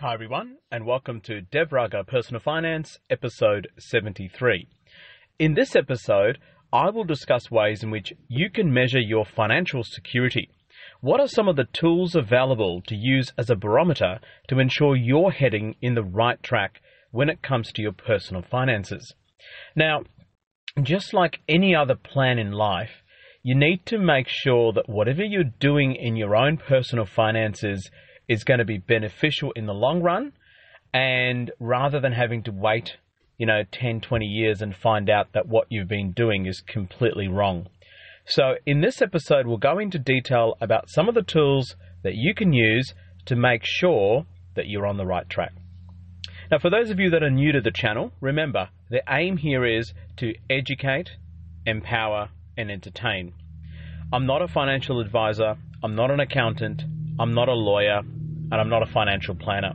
Hi, everyone, and welcome to Devraga Personal Finance, episode 73. In this episode, I will discuss ways in which you can measure your financial security. What are some of the tools available to use as a barometer to ensure you're heading in the right track when it comes to your personal finances? Now, just like any other plan in life, you need to make sure that whatever you're doing in your own personal finances is going to be beneficial in the long run. And rather than having to wait, you know, 10, 20 years and find out that what you've been doing is completely wrong. So, in this episode, we'll go into detail about some of the tools that you can use to make sure that you're on the right track. Now, for those of you that are new to the channel, remember the aim here is to educate, empower, and entertain. I'm not a financial advisor, I'm not an accountant, I'm not a lawyer, and I'm not a financial planner.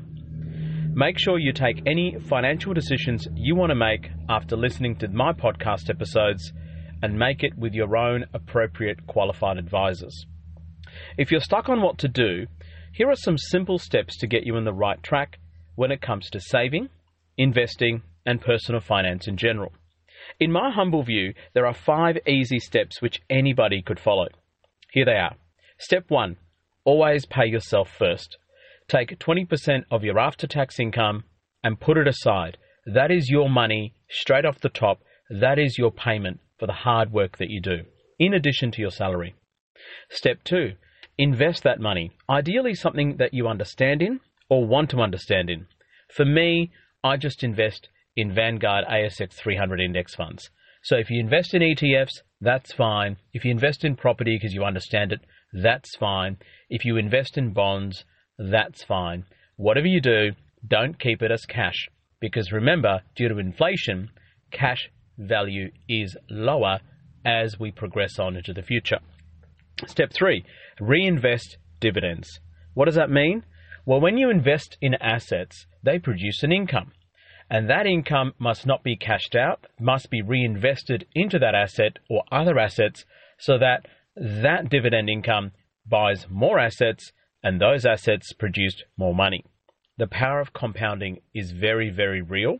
Make sure you take any financial decisions you want to make after listening to my podcast episodes and make it with your own appropriate qualified advisors. If you're stuck on what to do, here are some simple steps to get you in the right track when it comes to saving, investing, and personal finance in general. In my humble view, there are five easy steps which anybody could follow. Here they are. Step one always pay yourself first. Take 20% of your after tax income and put it aside. That is your money straight off the top. That is your payment for the hard work that you do, in addition to your salary. Step two, invest that money, ideally something that you understand in or want to understand in. For me, I just invest in Vanguard ASX 300 index funds. So if you invest in ETFs, that's fine. If you invest in property because you understand it, that's fine. If you invest in bonds, that's fine. Whatever you do, don't keep it as cash because remember, due to inflation, cash value is lower as we progress on into the future. Step three, reinvest dividends. What does that mean? Well, when you invest in assets, they produce an income. And that income must not be cashed out, must be reinvested into that asset or other assets so that that dividend income buys more assets and those assets produce more money. The power of compounding is very, very real.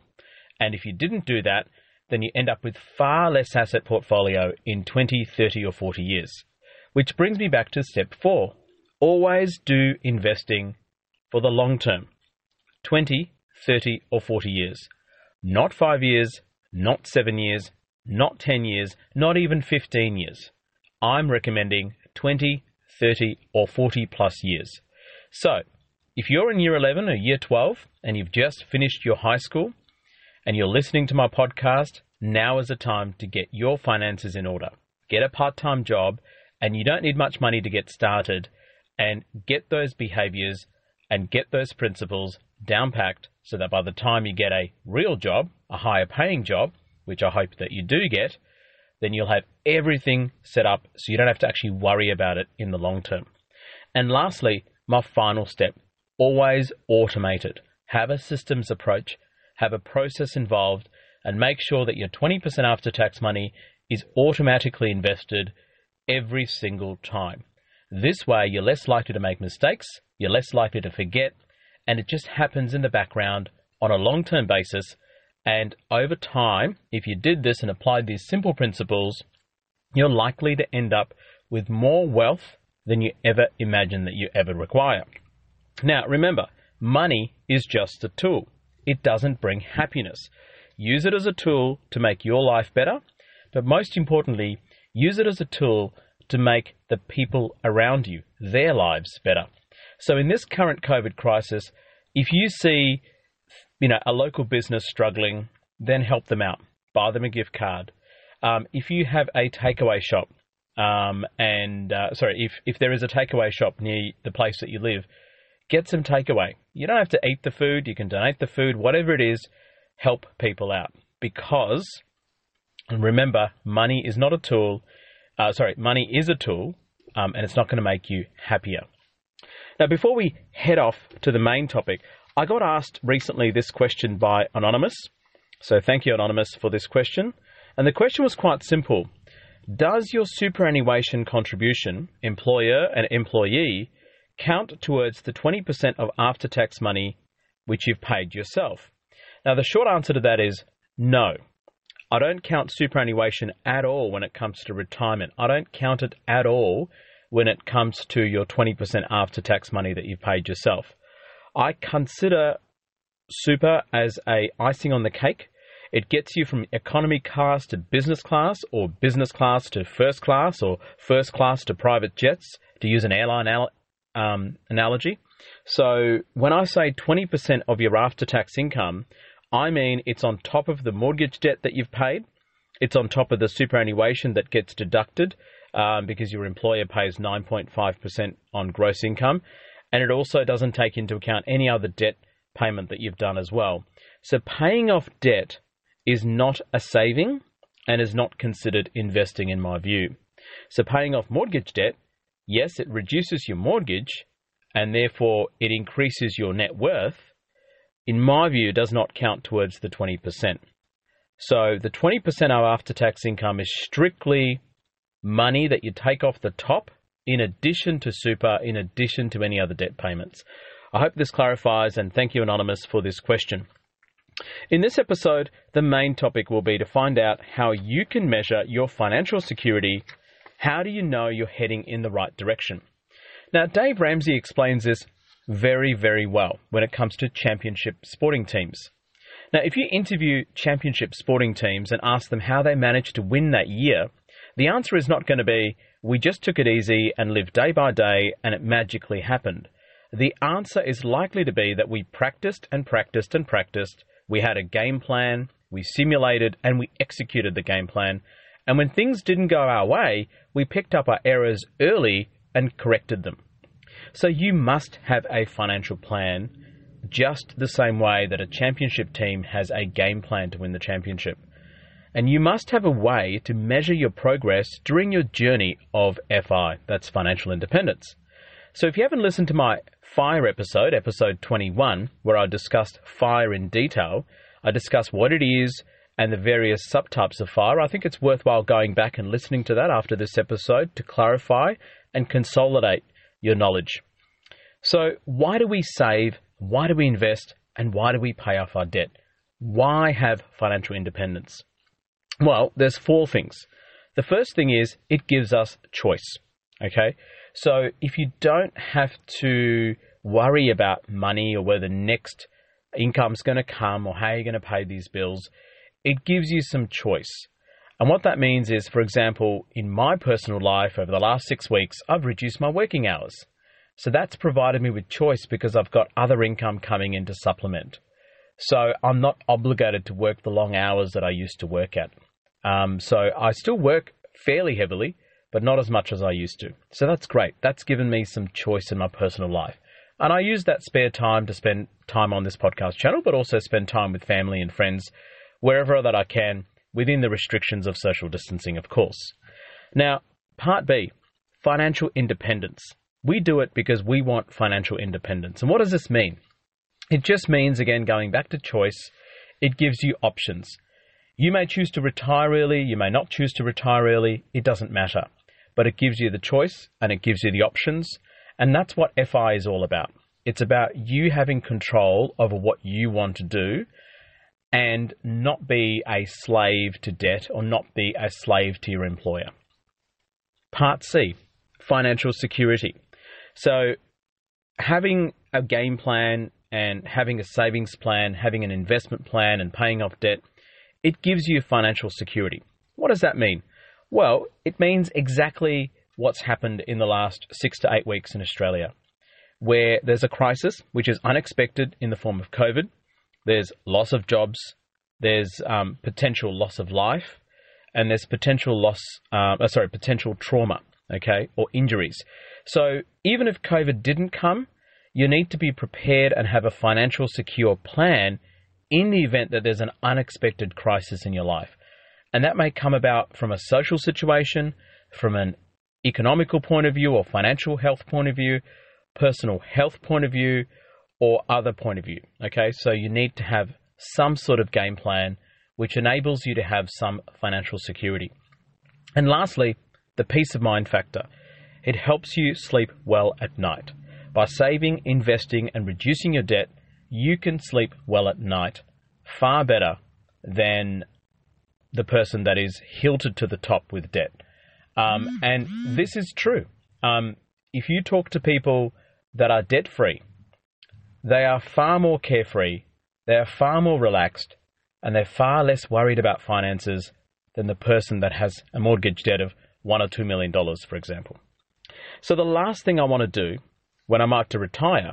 And if you didn't do that, then you end up with far less asset portfolio in 20, 30, or 40 years. Which brings me back to step four. Always do investing for the long term 20, 30, or 40 years. Not five years, not seven years, not 10 years, not even 15 years. I'm recommending 20, 30, or 40 plus years. So, if you're in year 11 or year 12 and you've just finished your high school and you're listening to my podcast, now is the time to get your finances in order. Get a part time job, and you don't need much money to get started, and get those behaviors and get those principles down packed so that by the time you get a real job, a higher paying job, which I hope that you do get, then you'll have everything set up so you don't have to actually worry about it in the long term. And lastly, my final step always automate it. Have a systems approach, have a process involved, and make sure that your 20% after tax money is automatically invested every single time. This way, you're less likely to make mistakes, you're less likely to forget, and it just happens in the background on a long term basis and over time, if you did this and applied these simple principles, you're likely to end up with more wealth than you ever imagined that you ever require. Now, remember, money is just a tool. It doesn't bring happiness. Use it as a tool to make your life better, but most importantly, use it as a tool to make the people around you, their lives better. So in this current COVID crisis, if you see you know, a local business struggling, then help them out. Buy them a gift card. Um, if you have a takeaway shop, um, and uh, sorry, if if there is a takeaway shop near the place that you live, get some takeaway. You don't have to eat the food, you can donate the food, whatever it is, help people out. Because, remember, money is not a tool, uh, sorry, money is a tool, um, and it's not going to make you happier. Now, before we head off to the main topic, I got asked recently this question by Anonymous. So thank you, Anonymous, for this question. And the question was quite simple Does your superannuation contribution, employer and employee, count towards the 20% of after tax money which you've paid yourself? Now, the short answer to that is no. I don't count superannuation at all when it comes to retirement. I don't count it at all when it comes to your 20% after tax money that you've paid yourself. I consider super as a icing on the cake. It gets you from economy class to business class or business class to first class or first class to private jets to use an airline al- um, analogy. So when I say 20% of your after tax income, I mean it's on top of the mortgage debt that you've paid. It's on top of the superannuation that gets deducted um, because your employer pays 9.5% on gross income. And it also doesn't take into account any other debt payment that you've done as well. So paying off debt is not a saving and is not considered investing in my view. So paying off mortgage debt, yes, it reduces your mortgage and therefore it increases your net worth. In my view, does not count towards the 20%. So the 20% of after tax income is strictly money that you take off the top in addition to super, in addition to any other debt payments. I hope this clarifies and thank you, Anonymous, for this question. In this episode, the main topic will be to find out how you can measure your financial security. How do you know you're heading in the right direction? Now, Dave Ramsey explains this very, very well when it comes to championship sporting teams. Now, if you interview championship sporting teams and ask them how they managed to win that year, the answer is not going to be, we just took it easy and lived day by day and it magically happened. The answer is likely to be that we practiced and practiced and practiced. We had a game plan, we simulated, and we executed the game plan. And when things didn't go our way, we picked up our errors early and corrected them. So you must have a financial plan just the same way that a championship team has a game plan to win the championship and you must have a way to measure your progress during your journey of FI, that's financial independence. So if you haven't listened to my FIRE episode, episode 21, where I discussed FIRE in detail, I discuss what it is and the various subtypes of FIRE, I think it's worthwhile going back and listening to that after this episode to clarify and consolidate your knowledge. So, why do we save? Why do we invest? And why do we pay off our debt? Why have financial independence? Well, there's four things. The first thing is it gives us choice. Okay? So if you don't have to worry about money or where the next income's going to come or how you're going to pay these bills, it gives you some choice. And what that means is, for example, in my personal life over the last six weeks, I've reduced my working hours. So that's provided me with choice because I've got other income coming in to supplement. So I'm not obligated to work the long hours that I used to work at. Um, so I still work fairly heavily, but not as much as I used to. So that's great. That's given me some choice in my personal life. And I use that spare time to spend time on this podcast channel, but also spend time with family and friends wherever that I can within the restrictions of social distancing, of course. Now, part B financial independence. We do it because we want financial independence. And what does this mean? It just means, again, going back to choice, it gives you options. You may choose to retire early, you may not choose to retire early, it doesn't matter. But it gives you the choice and it gives you the options. And that's what FI is all about. It's about you having control over what you want to do and not be a slave to debt or not be a slave to your employer. Part C financial security. So, having a game plan and having a savings plan, having an investment plan, and paying off debt, it gives you financial security. What does that mean? Well, it means exactly what's happened in the last six to eight weeks in Australia, where there's a crisis which is unexpected in the form of COVID, there's loss of jobs, there's um, potential loss of life, and there's potential loss, uh, uh, sorry, potential trauma, okay, or injuries. So even if COVID didn't come, you need to be prepared and have a financial secure plan in the event that there's an unexpected crisis in your life. And that may come about from a social situation, from an economical point of view or financial health point of view, personal health point of view, or other point of view. Okay, so you need to have some sort of game plan which enables you to have some financial security. And lastly, the peace of mind factor. It helps you sleep well at night. By saving, investing, and reducing your debt, you can sleep well at night far better than the person that is hilted to the top with debt. Um, and this is true. Um, if you talk to people that are debt free, they are far more carefree, they are far more relaxed, and they're far less worried about finances than the person that has a mortgage debt of one or two million dollars, for example. So the last thing I want to do when I'm about to retire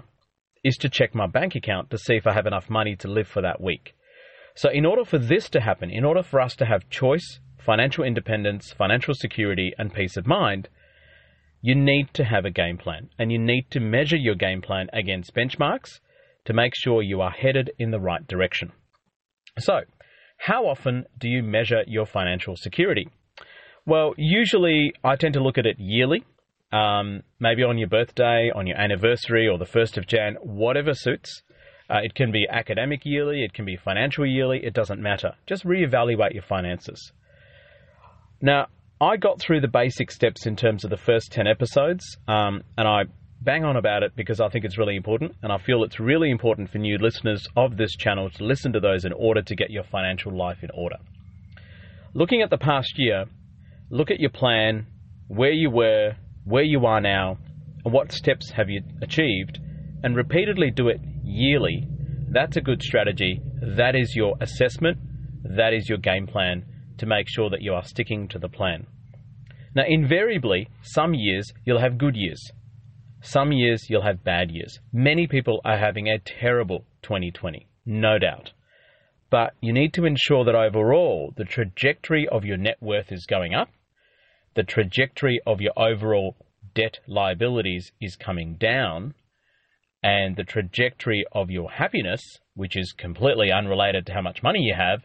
is to check my bank account to see if I have enough money to live for that week. So in order for this to happen, in order for us to have choice, financial independence, financial security, and peace of mind, you need to have a game plan and you need to measure your game plan against benchmarks to make sure you are headed in the right direction. So, how often do you measure your financial security? Well, usually I tend to look at it yearly, um, maybe on your birthday, on your anniversary, or the 1st of Jan, whatever suits. Uh, it can be academic yearly, it can be financial yearly, it doesn't matter. Just reevaluate your finances. Now, I got through the basic steps in terms of the first 10 episodes, um, and I bang on about it because I think it's really important, and I feel it's really important for new listeners of this channel to listen to those in order to get your financial life in order. Looking at the past year, look at your plan, where you were, where you are now, and what steps have you achieved, and repeatedly do it yearly. That's a good strategy. That is your assessment. That is your game plan to make sure that you are sticking to the plan. Now, invariably, some years you'll have good years. Some years you'll have bad years. Many people are having a terrible 2020, no doubt. But you need to ensure that overall the trajectory of your net worth is going up, the trajectory of your overall debt liabilities is coming down, and the trajectory of your happiness, which is completely unrelated to how much money you have,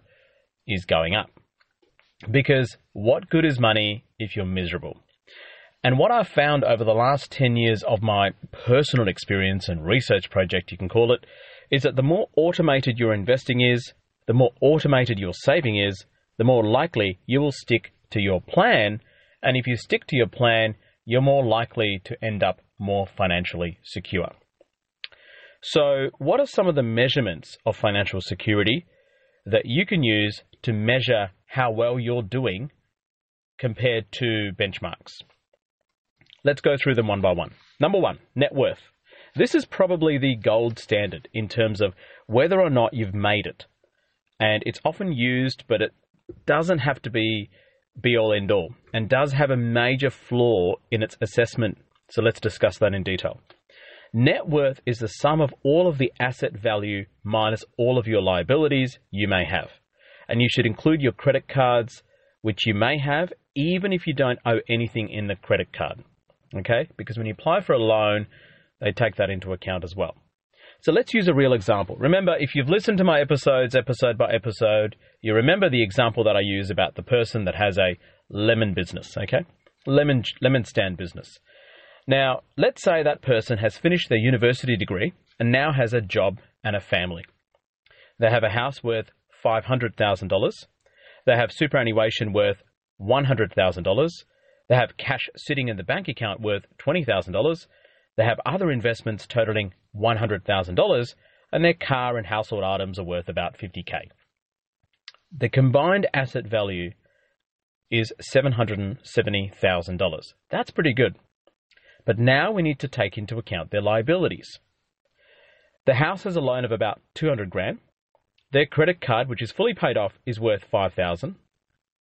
is going up. Because what good is money if you're miserable? And what I've found over the last 10 years of my personal experience and research project, you can call it, is that the more automated your investing is, the more automated your saving is, the more likely you will stick to your plan. And if you stick to your plan, you're more likely to end up more financially secure. So, what are some of the measurements of financial security that you can use to measure how well you're doing compared to benchmarks? Let's go through them one by one. Number one, net worth. This is probably the gold standard in terms of whether or not you've made it. And it's often used, but it doesn't have to be be all end all and does have a major flaw in its assessment. So let's discuss that in detail. Net worth is the sum of all of the asset value minus all of your liabilities you may have. And you should include your credit cards, which you may have, even if you don't owe anything in the credit card okay? Because when you apply for a loan, they take that into account as well. So let's use a real example. Remember, if you've listened to my episodes, episode by episode, you remember the example that I use about the person that has a lemon business, okay? Lemon, lemon stand business. Now, let's say that person has finished their university degree and now has a job and a family. They have a house worth $500,000. They have superannuation worth $100,000 they have cash sitting in the bank account worth $20,000. They have other investments totaling $100,000, and their car and household items are worth about 50k. The combined asset value is $770,000. That's pretty good. But now we need to take into account their liabilities. The house has a loan of about 200 grand. Their credit card, which is fully paid off, is worth 5,000.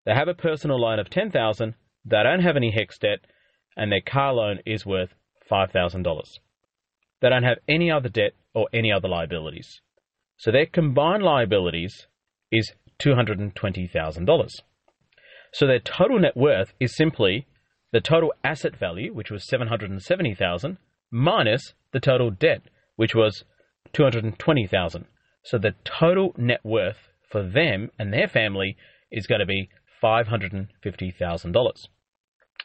They have a personal loan of 10,000 they don't have any HECS debt, and their car loan is worth $5,000. They don't have any other debt or any other liabilities. So their combined liabilities is $220,000. So their total net worth is simply the total asset value, which was 770,000, minus the total debt, which was 220,000. So the total net worth for them and their family is going to be $550,000.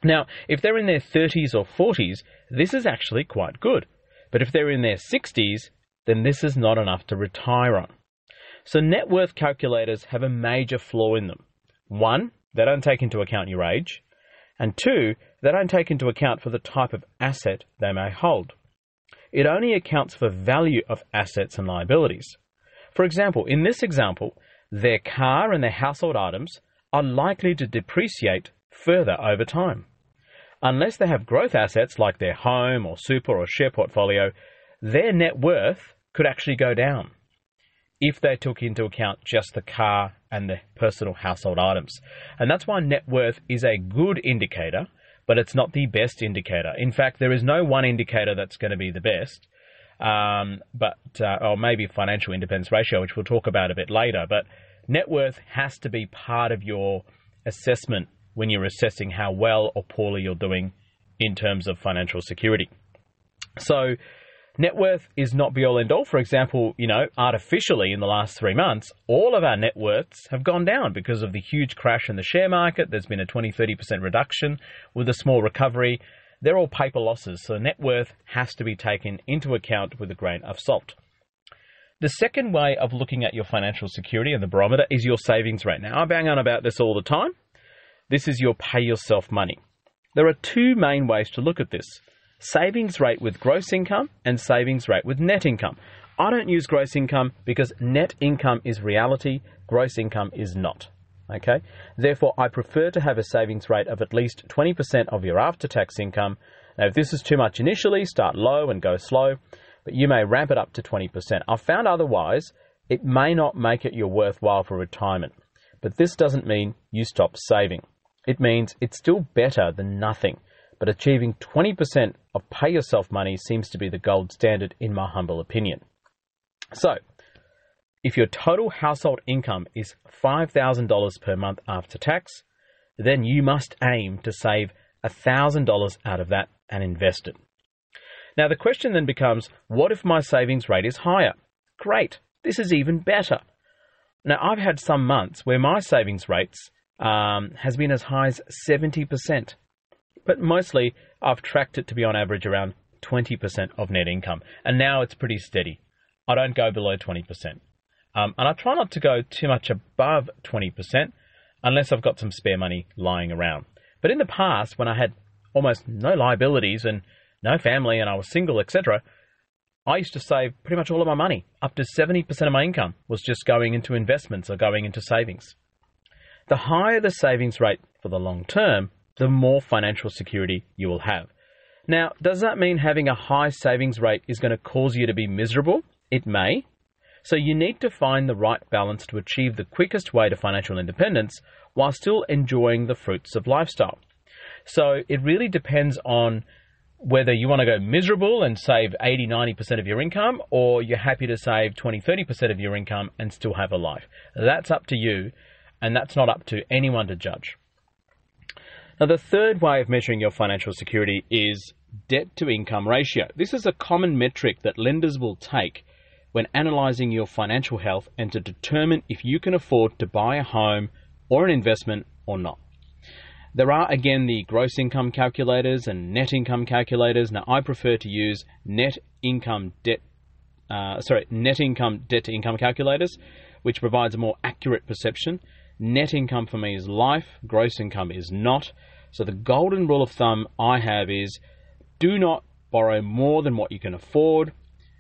Now, if they're in their 30s or 40s, this is actually quite good. But if they're in their 60s, then this is not enough to retire on. So net worth calculators have a major flaw in them. One, they don't take into account your age. And two, they don't take into account for the type of asset they may hold. It only accounts for value of assets and liabilities. For example, in this example, their car and their household items are likely to depreciate further over time. Unless they have growth assets like their home or super or share portfolio, their net worth could actually go down if they took into account just the car and the personal household items. And that's why net worth is a good indicator, but it's not the best indicator. In fact, there is no one indicator that's going to be the best. Um, but uh, or maybe financial independence ratio, which we'll talk about a bit later. But net worth has to be part of your assessment when you're assessing how well or poorly you're doing in terms of financial security. So net worth is not be all end all. For example, you know, artificially in the last three months, all of our net worths have gone down because of the huge crash in the share market. There's been a 20, 30% reduction with a small recovery. They're all paper losses, so net worth has to be taken into account with a grain of salt. The second way of looking at your financial security and the barometer is your savings rate. Now, I bang on about this all the time. This is your pay yourself money. There are two main ways to look at this savings rate with gross income and savings rate with net income. I don't use gross income because net income is reality, gross income is not. Okay? Therefore, I prefer to have a savings rate of at least 20% of your after tax income. Now, if this is too much initially, start low and go slow, but you may ramp it up to 20%. I've found otherwise, it may not make it your worthwhile for retirement. But this doesn't mean you stop saving. It means it's still better than nothing but achieving 20% of pay yourself money seems to be the gold standard in my humble opinion. So, if your total household income is $5,000 per month after tax, then you must aim to save $1,000 out of that and invest it. Now, the question then becomes what if my savings rate is higher? Great, this is even better. Now, I've had some months where my savings rates um, has been as high as 70% but mostly I've tracked it to be on average around 20% of net income. And now it's pretty steady. I don't go below 20%. Um, and I try not to go too much above 20% unless I've got some spare money lying around. But in the past, when I had almost no liabilities and no family and I was single, etc., I used to save pretty much all of my money. Up to 70% of my income was just going into investments or going into savings. The higher the savings rate for the long term, the more financial security you will have. Now, does that mean having a high savings rate is going to cause you to be miserable? It may. So you need to find the right balance to achieve the quickest way to financial independence while still enjoying the fruits of lifestyle. So it really depends on whether you want to go miserable and save 80 90% of your income or you're happy to save 20 30% of your income and still have a life. That's up to you and that's not up to anyone to judge. Now, the third way of measuring your financial security is debt to income ratio. This is a common metric that lenders will take when analysing your financial health and to determine if you can afford to buy a home or an investment or not. There are again the gross income calculators and net income calculators. Now, I prefer to use net income debt, uh, sorry, net income debt to income calculators, which provides a more accurate perception. Net income for me is life, gross income is not. So the golden rule of thumb I have is do not borrow more than what you can afford.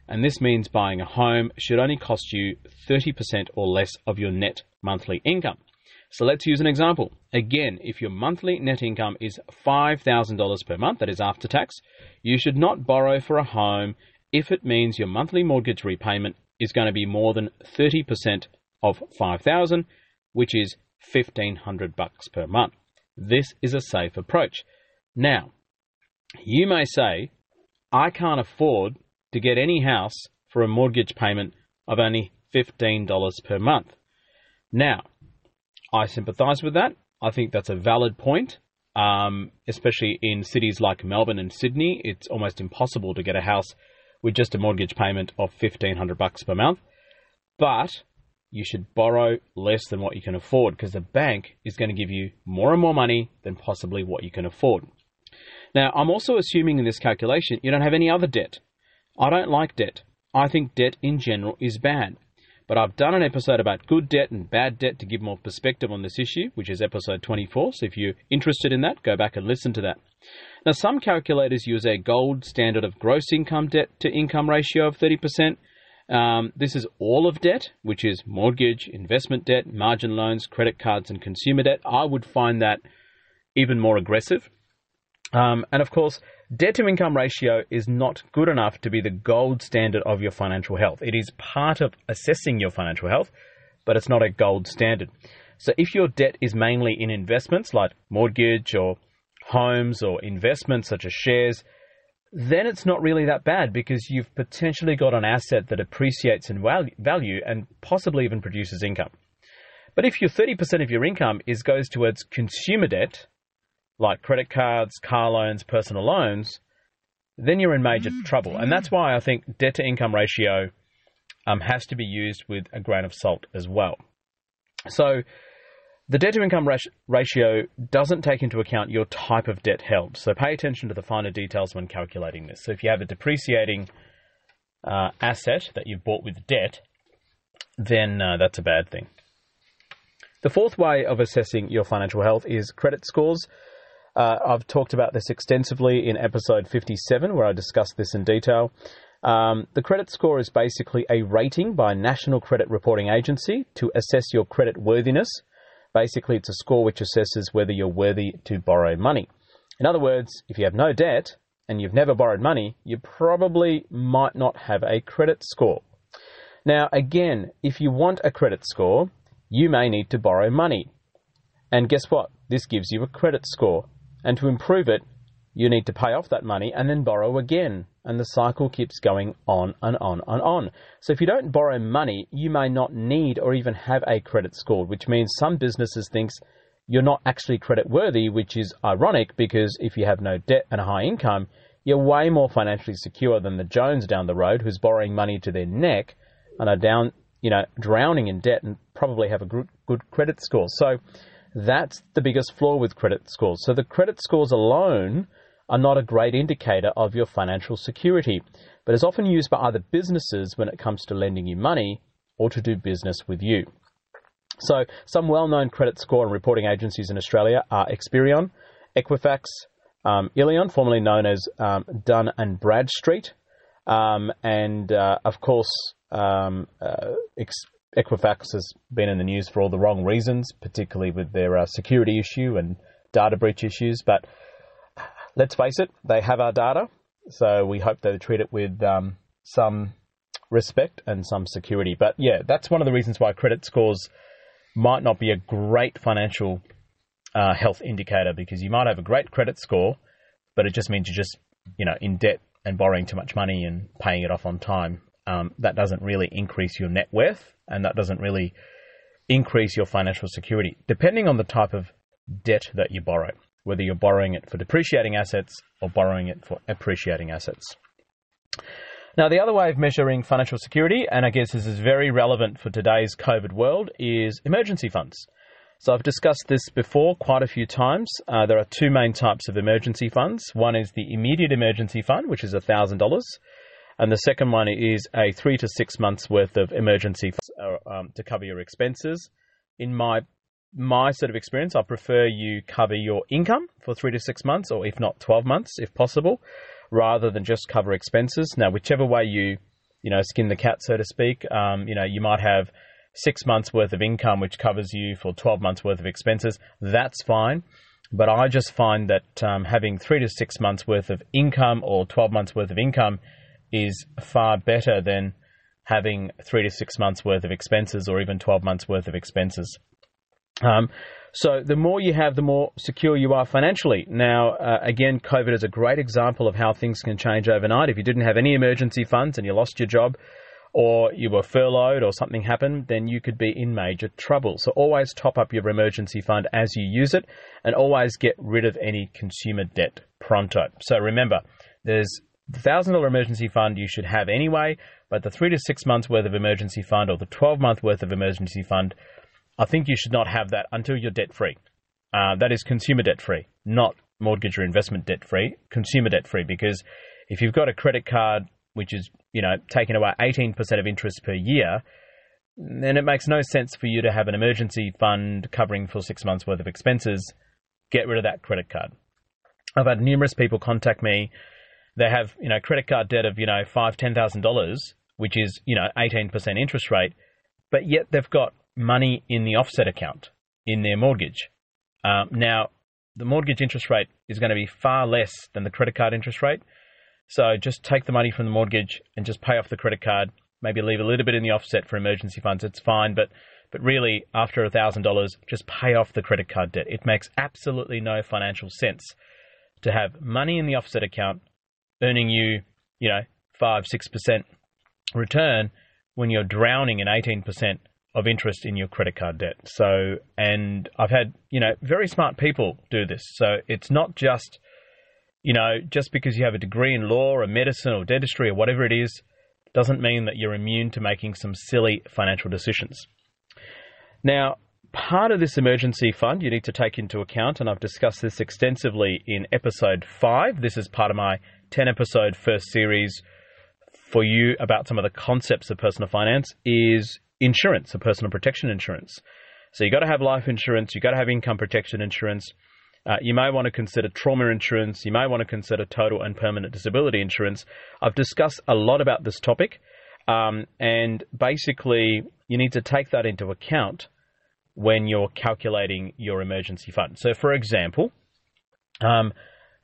And this means buying a home should only cost you 30% or less of your net monthly income. So let's use an example. Again, if your monthly net income is $5,000 per month, that is after tax, you should not borrow for a home if it means your monthly mortgage repayment is going to be more than 30% of 5,000, which is 1500 bucks per month. This is a safe approach. Now, you may say, I can't afford to get any house for a mortgage payment of only $15 per month. Now, I sympathise with that. I think that's a valid point, um, especially in cities like Melbourne and Sydney. It's almost impossible to get a house with just a mortgage payment of 1500 bucks per month. But you should borrow less than what you can afford because the bank is going to give you more and more money than possibly what you can afford. Now, I'm also assuming in this calculation you don't have any other debt. I don't like debt. I think debt in general is bad. But I've done an episode about good debt and bad debt to give more perspective on this issue, which is episode 24. So if you're interested in that, go back and listen to that. Now, some calculators use a gold standard of gross income debt to income ratio of 30%. Um, this is all of debt, which is mortgage, investment debt, margin loans, credit cards, and consumer debt. I would find that even more aggressive. Um, and of course, debt to income ratio is not good enough to be the gold standard of your financial health. It is part of assessing your financial health, but it's not a gold standard. So if your debt is mainly in investments like mortgage or homes or investments such as shares, then it's not really that bad because you've potentially got an asset that appreciates in value and possibly even produces income. But if your 30% of your income is goes towards consumer debt, like credit cards, car loans, personal loans, then you're in major mm, trouble. And that's why I think debt to income ratio um, has to be used with a grain of salt as well. So the debt to income ratio doesn't take into account your type of debt held. So pay attention to the finer details when calculating this. So if you have a depreciating uh, asset that you've bought with debt, then uh, that's a bad thing. The fourth way of assessing your financial health is credit scores. Uh, I've talked about this extensively in episode 57, where I discussed this in detail. Um, the credit score is basically a rating by national credit reporting agency to assess your credit worthiness. Basically, it's a score which assesses whether you're worthy to borrow money. In other words, if you have no debt and you've never borrowed money, you probably might not have a credit score. Now, again, if you want a credit score, you may need to borrow money. And guess what? This gives you a credit score. And to improve it, you need to pay off that money and then borrow again. And the cycle keeps going on and on and on. So if you don't borrow money, you may not need or even have a credit score, which means some businesses thinks you're not actually credit worthy, which is ironic because if you have no debt and a high income, you're way more financially secure than the Jones down the road who's borrowing money to their neck and are down, you know, drowning in debt and probably have a good, good credit score. So that's the biggest flaw with credit scores. So the credit scores alone are not a great indicator of your financial security, but is often used by other businesses when it comes to lending you money or to do business with you. So some well-known credit score and reporting agencies in Australia are Experian, Equifax, um, Illion, formerly known as um, Dun and Bradstreet, um, and uh, of course um, uh, Equifax has been in the news for all the wrong reasons, particularly with their uh, security issue and data breach issues. But let's face it, they have our data, so we hope they treat it with um, some respect and some security. But yeah, that's one of the reasons why credit scores might not be a great financial uh, health indicator because you might have a great credit score, but it just means you're just you know in debt and borrowing too much money and paying it off on time. Um, that doesn't really increase your net worth and that doesn't really increase your financial security, depending on the type of debt that you borrow, whether you're borrowing it for depreciating assets or borrowing it for appreciating assets. Now, the other way of measuring financial security, and I guess this is very relevant for today's COVID world, is emergency funds. So I've discussed this before quite a few times. Uh, there are two main types of emergency funds. One is the immediate emergency fund, which is $1,000 and the second one is a three to six months worth of emergency uh, um, to cover your expenses. In my my sort of experience, I prefer you cover your income for three to six months, or if not twelve months, if possible, rather than just cover expenses. Now, whichever way you you know skin the cat, so to speak, um, you know you might have six months worth of income which covers you for 12 months worth of expenses that's fine but i just find that um, having three to six months worth of income or 12 months worth of income is far better than having three to six months worth of expenses or even 12 months worth of expenses. Um, so the more you have, the more secure you are financially. Now, uh, again, COVID is a great example of how things can change overnight. If you didn't have any emergency funds and you lost your job, or you were furloughed or something happened, then you could be in major trouble. So always top up your emergency fund as you use it and always get rid of any consumer debt pronto. So remember, there's The thousand dollar emergency fund you should have anyway, but the three to six months worth of emergency fund or the twelve month worth of emergency fund, I think you should not have that until you're debt free. Uh, that is consumer debt free, not mortgage or investment debt free, consumer debt free. Because if you've got a credit card which is you know taking away 18% of interest per year, then it makes no sense for you to have an emergency fund covering for six months worth of expenses. Get rid of that credit card. I've had numerous people contact me. They have you know credit card debt of you know five ten thousand dollars, which is you know 18% interest rate, but yet they've got money in the offset account in their mortgage. Um, now, the mortgage interest rate is going to be far less than the credit card interest rate. So just take the money from the mortgage and just pay off the credit card. Maybe leave a little bit in the offset for emergency funds. It's fine, but but really, after thousand dollars, just pay off the credit card debt. It makes absolutely no financial sense to have money in the offset account earning you, you know, five six percent return when you're drowning in eighteen percent of interest in your credit card debt. So, and I've had, you know, very smart people do this. So it's not just, you know, just because you have a degree in law or medicine or dentistry or whatever it is, doesn't mean that you're immune to making some silly financial decisions. Now, part of this emergency fund you need to take into account, and I've discussed this extensively in episode five. This is part of my 10 episode first series for you about some of the concepts of personal finance, is insurance, a personal protection insurance. So you've got to have life insurance, you've got to have income protection insurance. Uh, you may want to consider trauma insurance. You may want to consider total and permanent disability insurance. I've discussed a lot about this topic, um, and basically, you need to take that into account when you're calculating your emergency fund. So, for example, um,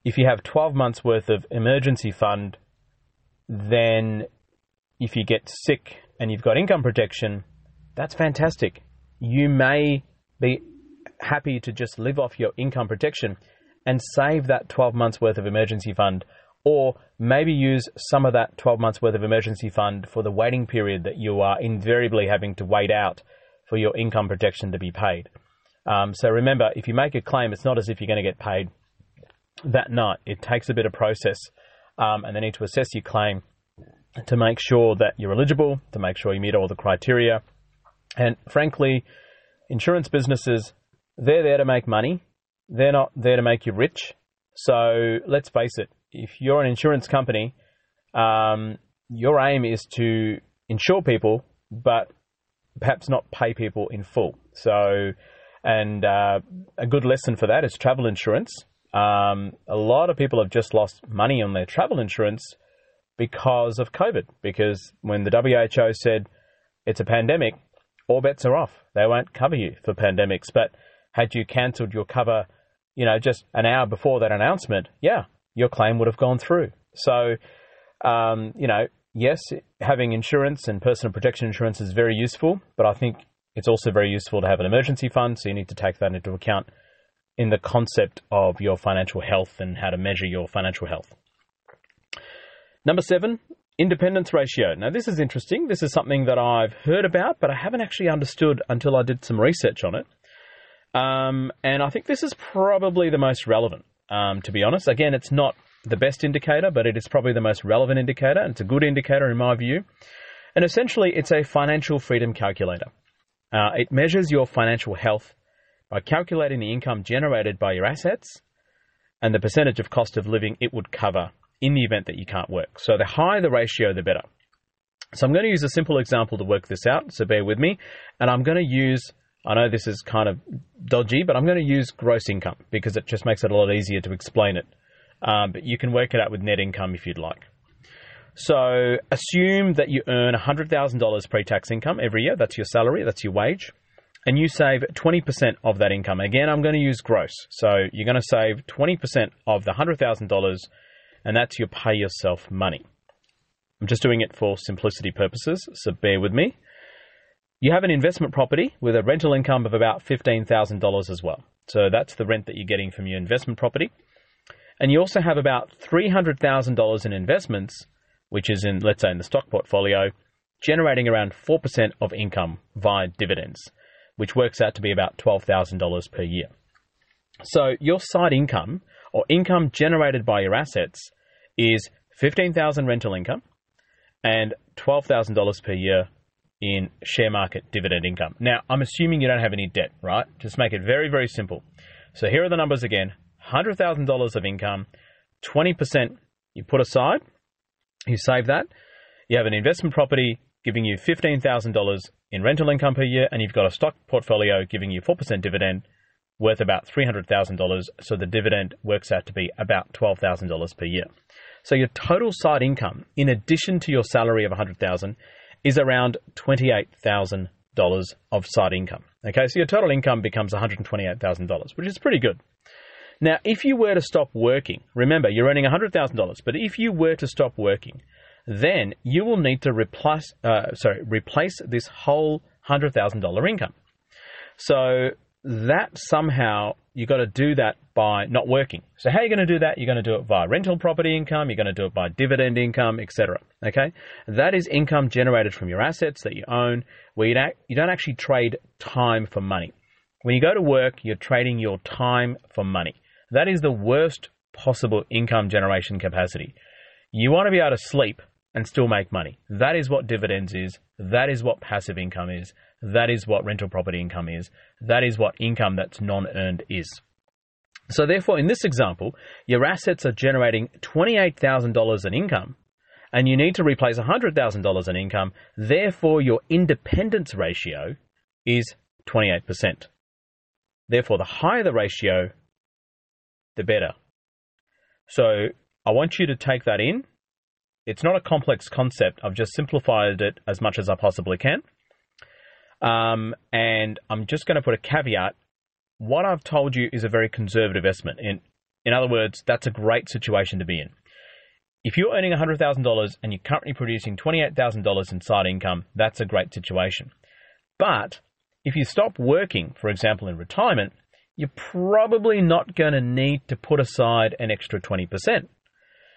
if you have 12 months worth of emergency fund, then if you get sick and you've got income protection, that's fantastic. You may be happy to just live off your income protection and save that 12 months worth of emergency fund, or maybe use some of that 12 months worth of emergency fund for the waiting period that you are invariably having to wait out for your income protection to be paid. Um, so remember, if you make a claim, it's not as if you're going to get paid that night. It takes a bit of process, um, and they need to assess your claim to make sure that you're eligible, to make sure you meet all the criteria. And frankly, insurance businesses, they're there to make money. They're not there to make you rich. So let's face it, if you're an insurance company, um, your aim is to insure people, but perhaps not pay people in full. So, and uh, a good lesson for that is travel insurance. Um, a lot of people have just lost money on their travel insurance because of COVID. Because when the WHO said it's a pandemic, all bets are off. They won't cover you for pandemics. But had you cancelled your cover, you know, just an hour before that announcement, yeah, your claim would have gone through. So, um, you know, yes, having insurance and personal protection insurance is very useful, but I think it's also very useful to have an emergency fund. So you need to take that into account in the concept of your financial health and how to measure your financial health. Number seven, independence ratio. Now, this is interesting. This is something that I've heard about, but I haven't actually understood until I did some research on it. Um, and I think this is probably the most relevant, um, to be honest. Again, it's not the best indicator, but it is probably the most relevant indicator, and it's a good indicator in my view. And essentially, it's a financial freedom calculator. Uh, it measures your financial health by calculating the income generated by your assets and the percentage of cost of living it would cover in the event that you can't work. So the higher the ratio, the better. So I'm going to use a simple example to work this out, so bear with me. And I'm going to use, I know this is kind of dodgy, but I'm going to use gross income because it just makes it a lot easier to explain it. Um, but you can work it out with net income if you'd like. So assume that you earn $100,000 pre tax income every year. That's your salary, that's your wage. And you save 20% of that income. Again, I'm going to use gross. So you're going to save 20% of the $100,000 and that's your pay yourself money. I'm just doing it for simplicity purposes, so bear with me. You have an investment property with a rental income of about $15,000 as well. So that's the rent that you're getting from your investment property. And you also have about $300,000 in investments, which is in, let's say, in the stock portfolio, generating around 4% of income via dividends, which works out to be about $12,000 per year. So your side income or income generated by your assets is 15,000 rental income and $12,000 per year in share market dividend income. Now, I'm assuming you don't have any debt, right? Just make it very, very simple. So here are the numbers again $100,000 of income, 20% you put aside, you save that. You have an investment property giving you $15,000 in rental income per year, and you've got a stock portfolio giving you 4% dividend worth about $300,000. So the dividend works out to be about $12,000 per year. So your total side income, in addition to your salary of 100,000, is around $28,000 of side income. Okay, so your total income becomes $128,000, which is pretty good. Now, if you were to stop working, remember you're earning $100,000, but if you were to stop working, then you will need to replace, uh, sorry, replace this whole $100,000 income. So that somehow you've got to do that by not working. So how are you going to do that? You're going to do it via rental property income. You're going to do it by dividend income, etc. Okay, that is income generated from your assets that you own, where you don't, you don't actually trade time for money. When you go to work, you're trading your time for money. That is the worst possible income generation capacity. You want to be able to sleep and still make money. That is what dividends is. That is what passive income is. That is what rental property income is. That is what income that's non earned is. So, therefore, in this example, your assets are generating $28,000 in income and you need to replace $100,000 in income. Therefore, your independence ratio is 28%. Therefore, the higher the ratio, the better. So, I want you to take that in. It's not a complex concept. I've just simplified it as much as I possibly can. Um, and I'm just going to put a caveat. What I've told you is a very conservative estimate. In, in other words, that's a great situation to be in. If you're earning $100,000 and you're currently producing $28,000 in side income, that's a great situation. But if you stop working, for example, in retirement, you're probably not going to need to put aside an extra 20%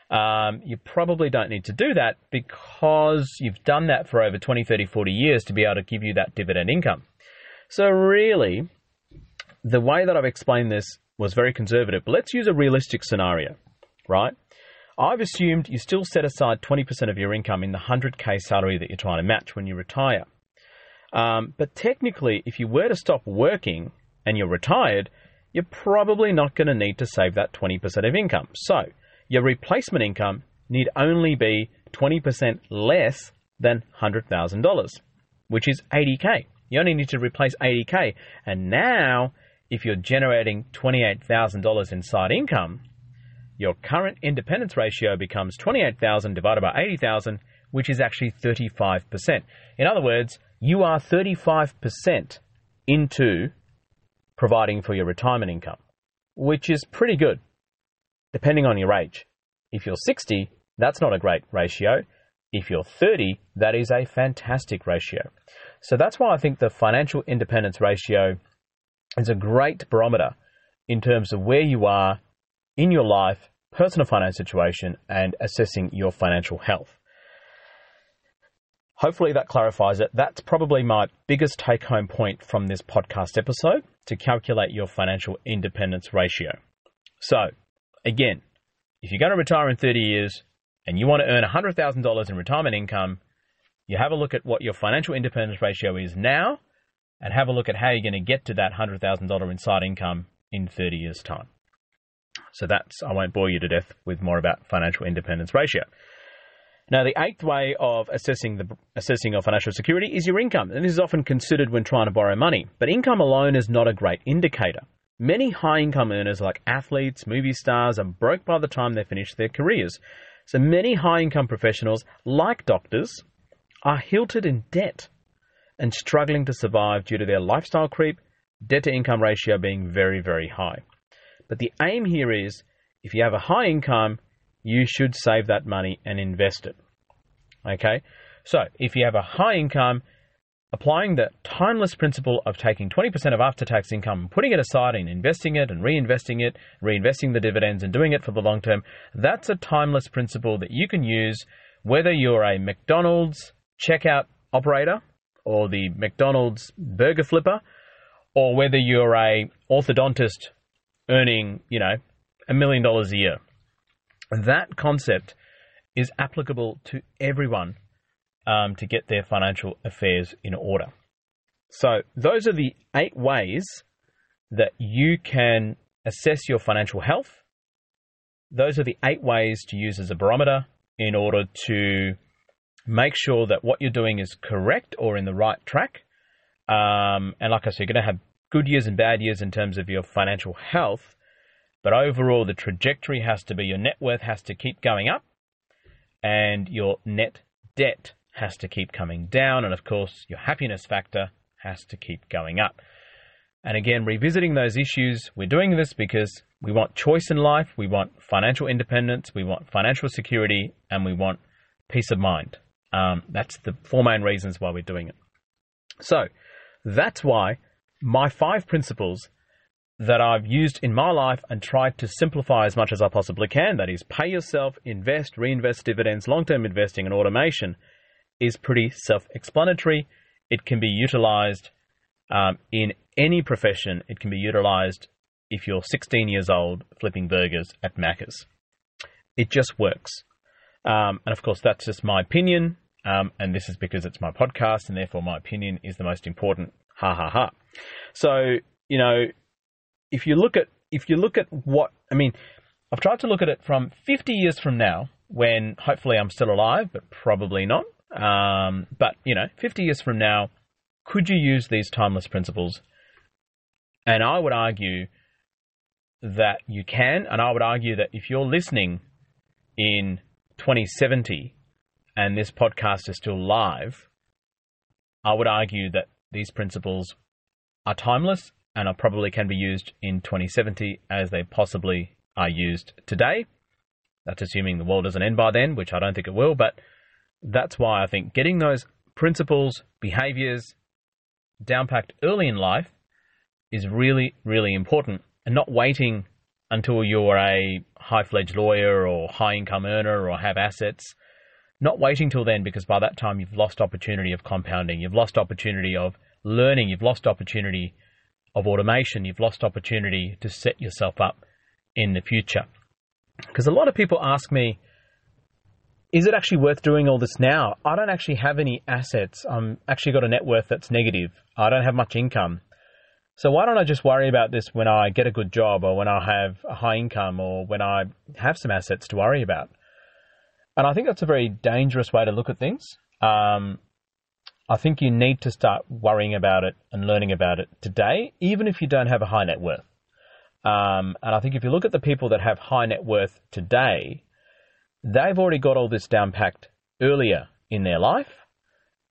um, you probably don't need to do that because you've done that for over 20, 30, 40 years to be able to give you that dividend income. So, really, the way that I've explained this was very conservative. But let's use a realistic scenario, right? I've assumed you still set aside 20% of your income in the 100k salary that you're trying to match when you retire. Um, but technically, if you were to stop working and you're retired, you're probably not going to need to save that 20% of income. So, your replacement income need only be 20% less than $100,000, which is 80K. You only need to replace 80K. And now, if you're generating $28,000 in side income, your current independence ratio becomes 28,000 divided by 80,000, which is actually 35%. In other words, you are 35% into providing for your retirement income, which is pretty good depending on your age. If you're 60, that's not a great ratio. If you're 30, that is a fantastic ratio. So that's why I think the financial independence ratio is a great barometer in terms of where you are in your life, personal finance situation, and assessing your financial health. Hopefully that clarifies it. That's probably my biggest take home point from this podcast episode to calculate your financial independence ratio. So, Again, if you're going to retire in 30 years and you want to earn $100,000 in retirement income, you have a look at what your financial independence ratio is now and have a look at how you're going to get to that $100,000 inside income in 30 years' time. So that's, I won't bore you to death with more about financial independence ratio. Now, the eighth way of assessing the assessing your financial security is your income, and this is often considered when trying to borrow money. But income alone is not a great indicator. Many high income earners, like athletes, movie stars, are broke by the time they finish their careers. So many high income professionals, like doctors, are hilted in debt and struggling to survive due to their lifestyle creep, debt to income ratio being very, very high. But the aim here is if you have a high income, you should save that money and invest it. Okay? So if you have a high income, applying the timeless principle of taking 20% of after tax income putting it aside and investing it and reinvesting it, reinvesting the dividends and doing it for the long term, that's a timeless principle that you can use whether you're a McDonald's checkout operator or the McDonald's burger flipper or whether you're a orthodontist earning, you know, a million dollars a year. That concept is applicable to everyone um, to get their financial affairs in order. So, those are the eight ways that you can assess your financial health. Those are the eight ways to use as a barometer in order to make sure that what you're doing is correct or in the right track. Um, and like I said, you're going to have good years and bad years in terms of your financial health. But overall, the trajectory has to be your net worth has to keep going up and your net debt has to keep coming down. And of course, your happiness factor has to keep going up. And again, revisiting those issues, we're doing this because we want choice in life, we want financial independence, we want financial security, and we want peace of mind. Um, that's the four main reasons why we're doing it. So that's why my five principles that I've used in my life and tried to simplify as much as I possibly can that is, pay yourself, invest, reinvest dividends, long term investing, and automation is pretty self explanatory. It can be utilized um, in any profession. It can be utilized if you're 16 years old flipping burgers at Macca's. It just works. Um, and of course, that's just my opinion. Um, and this is because it's my podcast, and therefore my opinion is the most important. Ha ha ha. So you know, if you look at if you look at what I mean, I've tried to look at it from 50 years from now, when hopefully I'm still alive, but probably not. Um, but you know, 50 years from now, could you use these timeless principles? And I would argue that you can, and I would argue that if you're listening in 2070 and this podcast is still live, I would argue that these principles are timeless and are probably can be used in 2070 as they possibly are used today. That's assuming the world doesn't end by then, which I don't think it will, but that's why I think getting those principles, behaviors downpacked early in life is really, really important and not waiting until you're a high fledged lawyer or high income earner or have assets. Not waiting till then because by that time you've lost opportunity of compounding, you've lost opportunity of learning, you've lost opportunity of automation, you've lost opportunity to set yourself up in the future. Because a lot of people ask me, is it actually worth doing all this now? I don't actually have any assets. I'm actually got a net worth that's negative. I don't have much income. So why don't I just worry about this when I get a good job or when I have a high income or when I have some assets to worry about? And I think that's a very dangerous way to look at things. Um, I think you need to start worrying about it and learning about it today, even if you don't have a high net worth. Um, and I think if you look at the people that have high net worth today, they've already got all this down packed earlier in their life,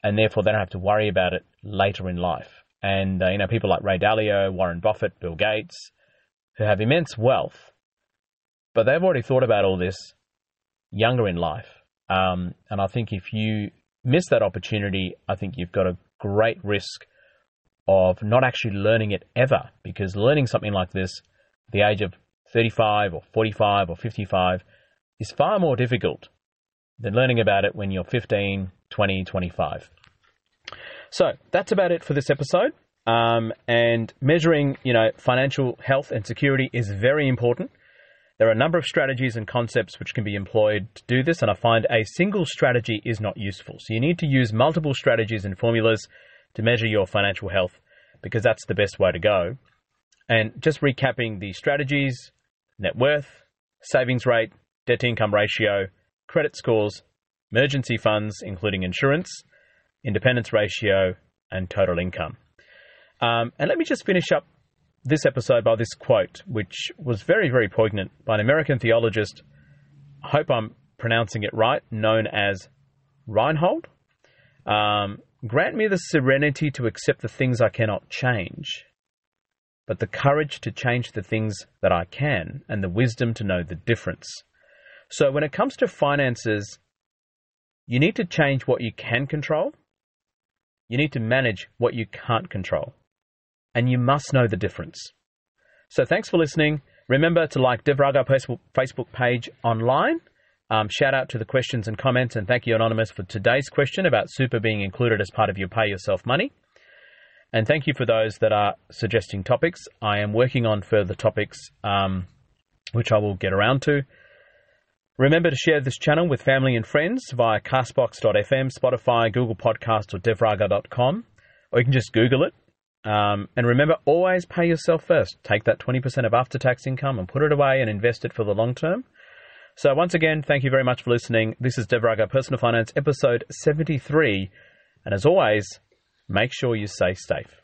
and therefore they don't have to worry about it later in life. And uh, you know, people like Ray Dalio, Warren Buffett, Bill Gates, who have immense wealth, but they've already thought about all this younger in life. Um, and I think if you miss that opportunity, I think you've got a great risk of not actually learning it ever, because learning something like this, at the age of 35 or 45 or 55, is far more difficult than learning about it when you're 15, 20, 25. So that's about it for this episode. Um, and measuring, you know, financial health and security is very important. There are a number of strategies and concepts which can be employed to do this, and I find a single strategy is not useful. So you need to use multiple strategies and formulas to measure your financial health because that's the best way to go. And just recapping the strategies net worth, savings rate, debt to income ratio, credit scores, emergency funds, including insurance, independence ratio, and total income. Um, and let me just finish up this episode by this quote, which was very, very poignant by an American theologist. I hope I'm pronouncing it right, known as Reinhold. Um, Grant me the serenity to accept the things I cannot change, but the courage to change the things that I can, and the wisdom to know the difference. So when it comes to finances, you need to change what you can control. You need to manage what you can't control. And you must know the difference. So thanks for listening. Remember to like Devraga Facebook page online. Um, shout out to the questions and comments, and thank you, Anonymous, for today's question about super being included as part of your pay yourself money. And thank you for those that are suggesting topics. I am working on further topics, um, which I will get around to. Remember to share this channel with family and friends via castbox.fm, Spotify, Google Podcasts, or devraga.com, or you can just Google it. Um, and remember, always pay yourself first. Take that 20% of after tax income and put it away and invest it for the long term. So, once again, thank you very much for listening. This is Devraga Personal Finance, episode 73. And as always, make sure you stay safe.